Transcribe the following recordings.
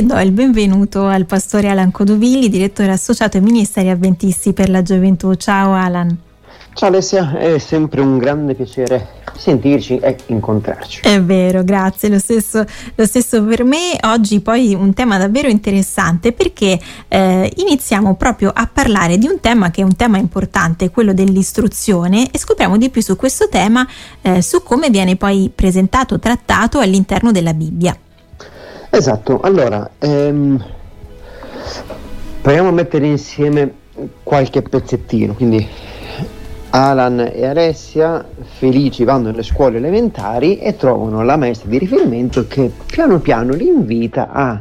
e do il benvenuto al pastore Alan Codovilli, direttore associato ai Ministeri Avventisti per la Gioventù. Ciao Alan. Ciao Alessia, è sempre un grande piacere sentirci e incontrarci. È vero, grazie, lo stesso, lo stesso per me. Oggi poi un tema davvero interessante perché eh, iniziamo proprio a parlare di un tema che è un tema importante, quello dell'istruzione e scopriamo di più su questo tema, eh, su come viene poi presentato, trattato all'interno della Bibbia. Esatto, allora ehm, proviamo a mettere insieme qualche pezzettino, quindi Alan e Alessia felici vanno nelle scuole elementari e trovano la maestra di riferimento che piano piano li invita a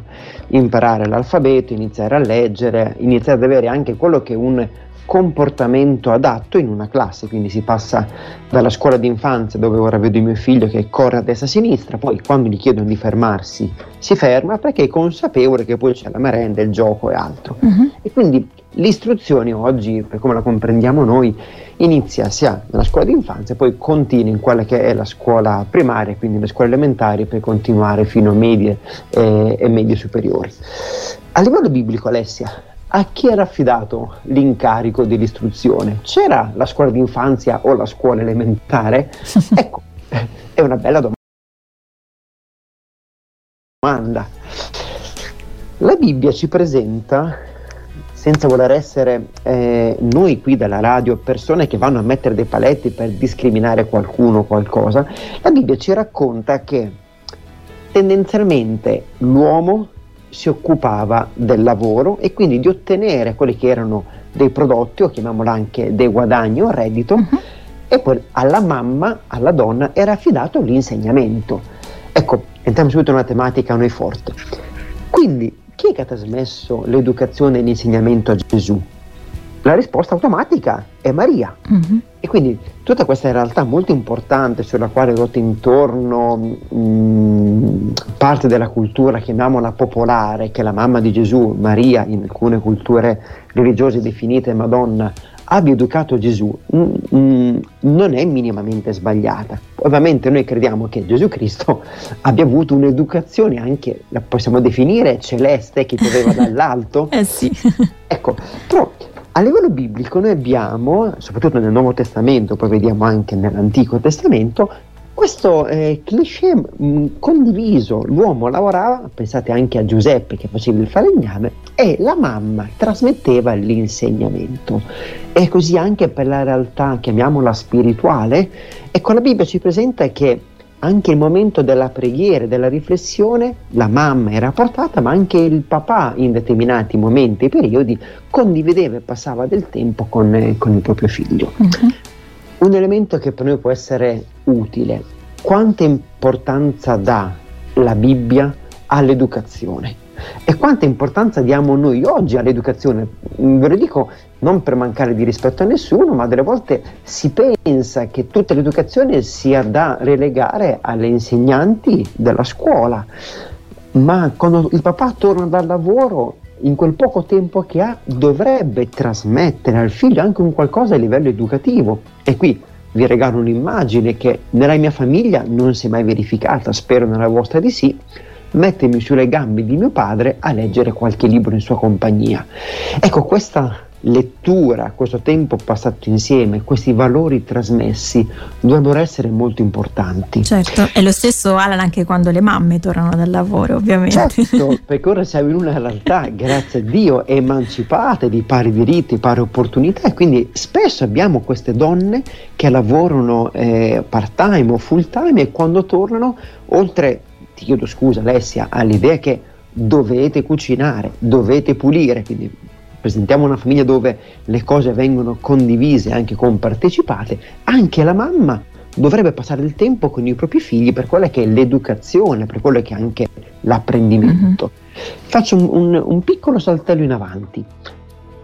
imparare l'alfabeto, iniziare a leggere, iniziare ad avere anche quello che un comportamento adatto in una classe, quindi si passa dalla scuola d'infanzia dove ora vedo mio figlio che corre a destra e a sinistra, poi quando gli chiedono di fermarsi si ferma perché è consapevole che poi c'è la merenda, il gioco e altro. Uh-huh. E quindi l'istruzione oggi, per come la comprendiamo noi, inizia sia nella scuola d'infanzia, poi continua in quella che è la scuola primaria, quindi le scuole elementari, per continuare fino a medie eh, e medie superiori. A livello biblico, Alessia, a chi era affidato l'incarico dell'istruzione? C'era la scuola d'infanzia o la scuola elementare? ecco, è una bella domanda. La Bibbia ci presenta, senza voler essere eh, noi qui dalla radio persone che vanno a mettere dei paletti per discriminare qualcuno o qualcosa, la Bibbia ci racconta che tendenzialmente l'uomo si occupava del lavoro e quindi di ottenere quelli che erano dei prodotti o chiamiamolo anche dei guadagni o reddito uh-huh. e poi alla mamma, alla donna era affidato l'insegnamento. Ecco, entriamo subito in una tematica a noi forte. Quindi chi è che ha trasmesso l'educazione e l'insegnamento a Gesù? La risposta automatica è Maria. Uh-huh. E quindi tutta questa realtà molto importante sulla quale ruota intorno mh, mm, parte della cultura, chiamiamola popolare, che la mamma di Gesù, Maria, in alcune culture religiose definite Madonna, abbia educato Gesù mh, mm, mh, non è minimamente sbagliata. Ovviamente noi crediamo che Gesù Cristo abbia avuto un'educazione anche, la possiamo definire celeste, che pioveva dall'alto. eh sì. Ecco, però a livello biblico noi abbiamo, soprattutto nel Nuovo Testamento, poi vediamo anche nell'Antico Testamento, questo eh, cliché mh, mm, condiviso, l'uomo lavorava, pensate anche a Giuseppe che faceva il falegname, e la mamma trasmetteva l'insegnamento. E così anche per la realtà, chiamiamola spirituale, ecco la Bibbia ci presenta che anche il momento della preghiera, della riflessione, la mamma era portata, ma anche il papà in determinati momenti e periodi condivideva e passava del tempo con, eh, con il proprio figlio. Uh-huh. Un elemento che per noi può essere utile, quanta importanza dà la Bibbia all'educazione? E quanta importanza diamo noi oggi all'educazione? Ve lo dico non per mancare di rispetto a nessuno, ma delle volte si pensa che tutta l'educazione sia da relegare alle insegnanti della scuola. Ma quando il papà torna dal lavoro, in quel poco tempo che ha, dovrebbe trasmettere al figlio anche un qualcosa a livello educativo. E qui vi regalo un'immagine che nella mia famiglia non si è mai verificata, spero nella vostra di sì mettermi sulle gambe di mio padre a leggere qualche libro in sua compagnia. Ecco, questa lettura, questo tempo passato insieme, questi valori trasmessi dovrebbero essere molto importanti. Certo, è lo stesso Alan anche quando le mamme tornano dal lavoro, ovviamente. Certo, perché ora siamo in una realtà, grazie a Dio, emancipata di pari diritti, pari opportunità e quindi spesso abbiamo queste donne che lavorano eh, part time o full time e quando tornano, oltre ti chiedo scusa Alessia, all'idea che dovete cucinare, dovete pulire, quindi presentiamo una famiglia dove le cose vengono condivise, anche compartecipate, anche la mamma dovrebbe passare del tempo con i propri figli per quella che è l'educazione, per quello che è anche l'apprendimento. Mm-hmm. Faccio un, un, un piccolo saltello in avanti.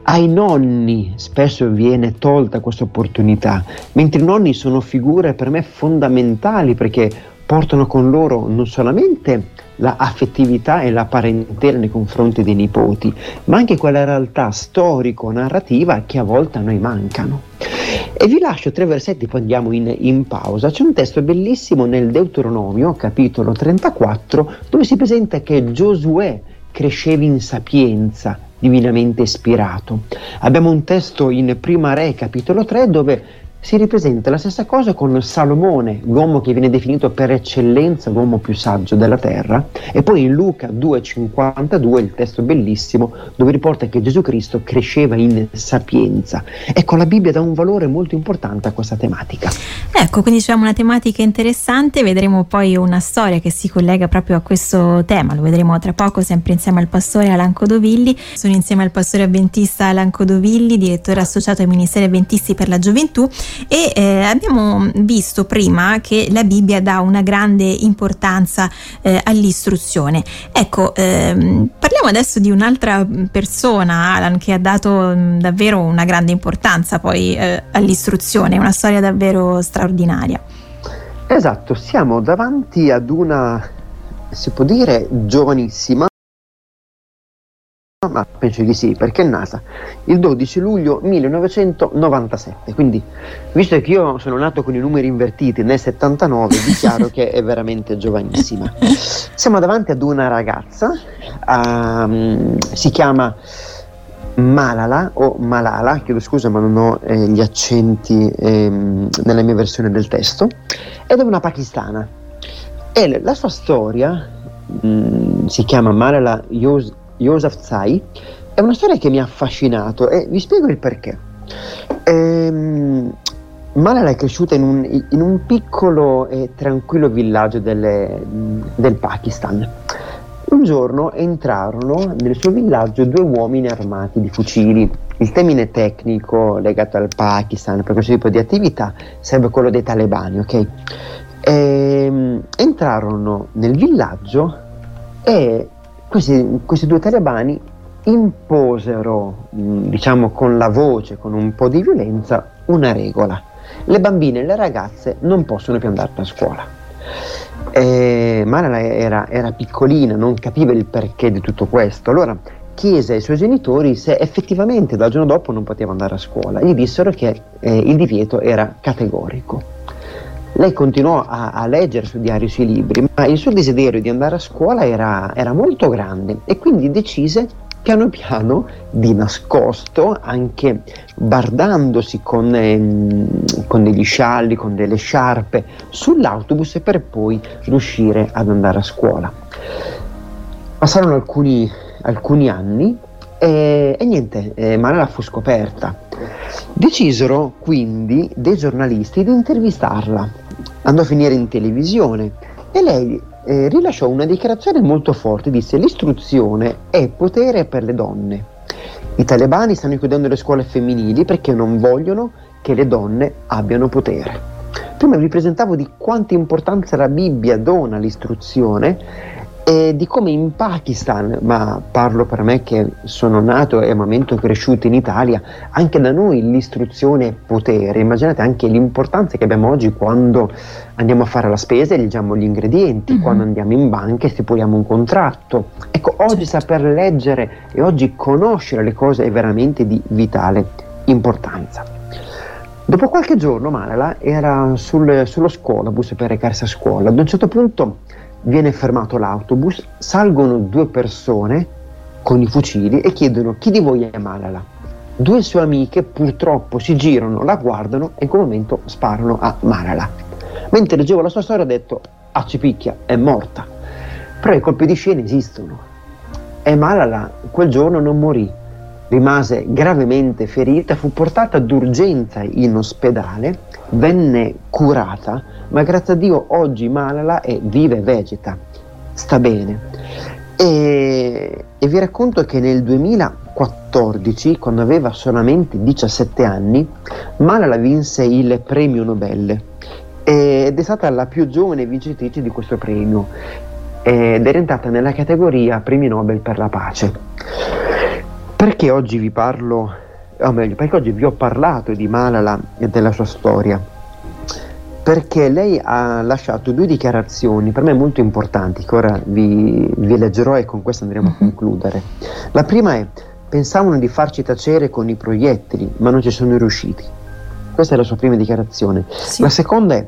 Ai nonni spesso viene tolta questa opportunità, mentre i nonni sono figure per me fondamentali perché portano con loro non solamente l'affettività e la parentela nei confronti dei nipoti, ma anche quella realtà storico-narrativa che a volte a noi mancano. E vi lascio tre versetti, poi andiamo in, in, pausa. C'è un testo bellissimo nel Deuteronomio, capitolo 34, dove si presenta che Giosuè, cresceva in sapienza, divinamente ispirato. Abbiamo un testo in Prima Re, capitolo 3, dove si ripresenta la stessa cosa con Salomone, l'uomo che viene definito per eccellenza l'uomo più saggio della terra, e poi in Luca 2,52 il testo bellissimo dove riporta che Gesù Cristo cresceva in sapienza. Ecco, la Bibbia dà un valore molto importante a questa tematica. Ecco, quindi diciamo una tematica interessante, vedremo poi una storia che si collega proprio a questo tema, lo vedremo tra poco sempre insieme al pastore Alan Codovilli. Sono insieme al pastore avventista Alan Codovilli, direttore associato ai Ministeri Avventisti per la Gioventù e eh, abbiamo visto prima che la Bibbia dà una grande importanza eh, all'istruzione. Ecco, ehm, parliamo adesso di un'altra persona, Alan, che ha dato mh, mm, davvero una grande importanza poi eh, all'istruzione, una storia davvero straordinaria. Esatto, siamo davanti ad una, si può dire, giovanissima ma penso di sì, perché è nata il 12 luglio 1997. Quindi, visto che io sono nato con i numeri invertiti nel 79, dichiaro che è veramente giovanissima. Siamo davanti ad una ragazza, um, si chiama Malala o Malala, chiedo scusa ma non ho eh, gli accenti ehm, nella mia versione del testo, ed è una pakistana. E la sua storia mh, mm, si chiama Malala Yousafzai Yousafzai, è una storia che mi ha affascinato e vi spiego il perché. Ehm, Malala è cresciuta in un, in un piccolo e tranquillo villaggio delle, del Pakistan. Un giorno entrarono nel suo villaggio due uomini armati di fucili. Il termine tecnico legato al Pakistan per questo tipo di attività sarebbe quello dei talebani, ok? Ehm, entrarono nel villaggio e questi, questi due talebani imposero, mm, diciamo con la voce, con un po' di violenza, una regola. Le bambine e le ragazze non possono più andare a scuola. E Mara era, era piccolina, non capiva il perché di tutto questo. Allora chiese ai suoi genitori se effettivamente dal giorno dopo non poteva andare a scuola. Gli dissero che eh, il divieto era categorico. Lei continuò a, a, leggere, a studiare i suoi libri, ma il suo desiderio di andare a scuola era, era molto grande e quindi decise piano piano di nascosto, anche bardandosi con, eh, con, degli scialli, con delle sciarpe sull'autobus per poi riuscire ad andare a scuola. Passarono alcuni, alcuni anni e, e niente, eh, Manala fu scoperta. Decisero quindi dei giornalisti di intervistarla andò a finire in televisione e lei eh, rilasciò una dichiarazione molto forte, disse l'istruzione è potere per le donne. I talebani stanno chiudendo le scuole femminili perché non vogliono che le donne abbiano potere. Prima vi presentavo di quanta importanza la Bibbia dona all'istruzione e di come in Pakistan, ma parlo per me che sono nato e momento cresciuto in Italia, anche da noi l'istruzione è potere. Immaginate anche l'importanza che abbiamo oggi quando andiamo a fare la spesa e leggiamo gli ingredienti, mm-hmm. quando andiamo in banca e stipuliamo un contratto. Ecco, oggi certo. saper leggere e oggi conoscere le cose è veramente di vitale importanza. Dopo qualche giorno Malala era sul, sullo scuolabus per recarsi a scuola. Ad un certo punto viene fermato l'autobus, salgono due persone con i fucili e chiedono chi di voi è Malala. Due sue amiche purtroppo si girano, la guardano e in quel momento sparano a Malala. Mentre leggevo la sua storia ho detto, ah ci picchia, è morta. Però i colpi di scena esistono. E Malala quel giorno non morì, rimase gravemente ferita, fu portata d'urgenza in ospedale, venne curata, ma grazie a Dio oggi Malala è viva e vegeta, sta bene. E, e vi racconto che nel 2014, quando aveva solamente 17 anni, Malala vinse il premio Nobel ed è stata la più giovane vincitrice di questo premio ed è entrata nella categoria premi Nobel per la pace. Perché oggi vi parlo, o meglio, perché oggi vi ho parlato di Malala e della sua storia? Perché lei ha lasciato due dichiarazioni per me molto importanti che ora vi, vi leggerò e con questo andremo a mhm. concludere. La prima è, pensavano di farci tacere con i proiettili, ma non ci sono riusciti. Questa è la sua prima dichiarazione. Sì. La seconda è,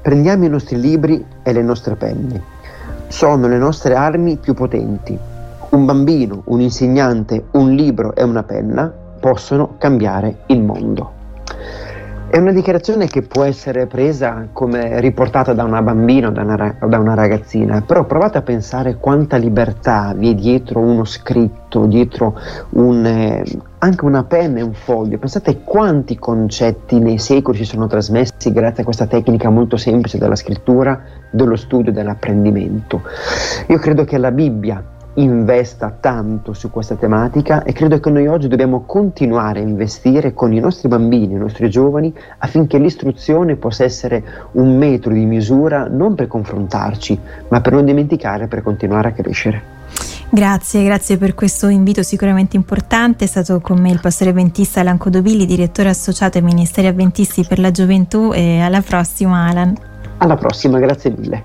prendiamo i nostri libri e le nostre penne. Sono le nostre armi più potenti Un bambino, un insegnante, un libro e una penna possono cambiare il mondo. È una dichiarazione che può essere presa come riportata da una bambina o da una, da una ragazzina, però provate a pensare quanta libertà vi è dietro uno scritto, dietro un, eh, anche una penna e un foglio. Pensate quanti concetti nei secoli si sono trasmessi grazie a questa tecnica molto semplice della scrittura, dello studio e dell'apprendimento. Io credo che la Bibbia investa tanto su questa tematica e credo che noi oggi dobbiamo continuare a investire con i nostri bambini, i nostri giovani, affinché l'istruzione possa essere un metro di misura non per confrontarci, ma per non dimenticare, per continuare a crescere. Grazie, grazie per questo invito sicuramente importante. È stato con me il pastore avventista Alan Codovili, direttore associato ai Ministeri Avventisti per la Gioventù e alla prossima Alan. Alla prossima, grazie mille.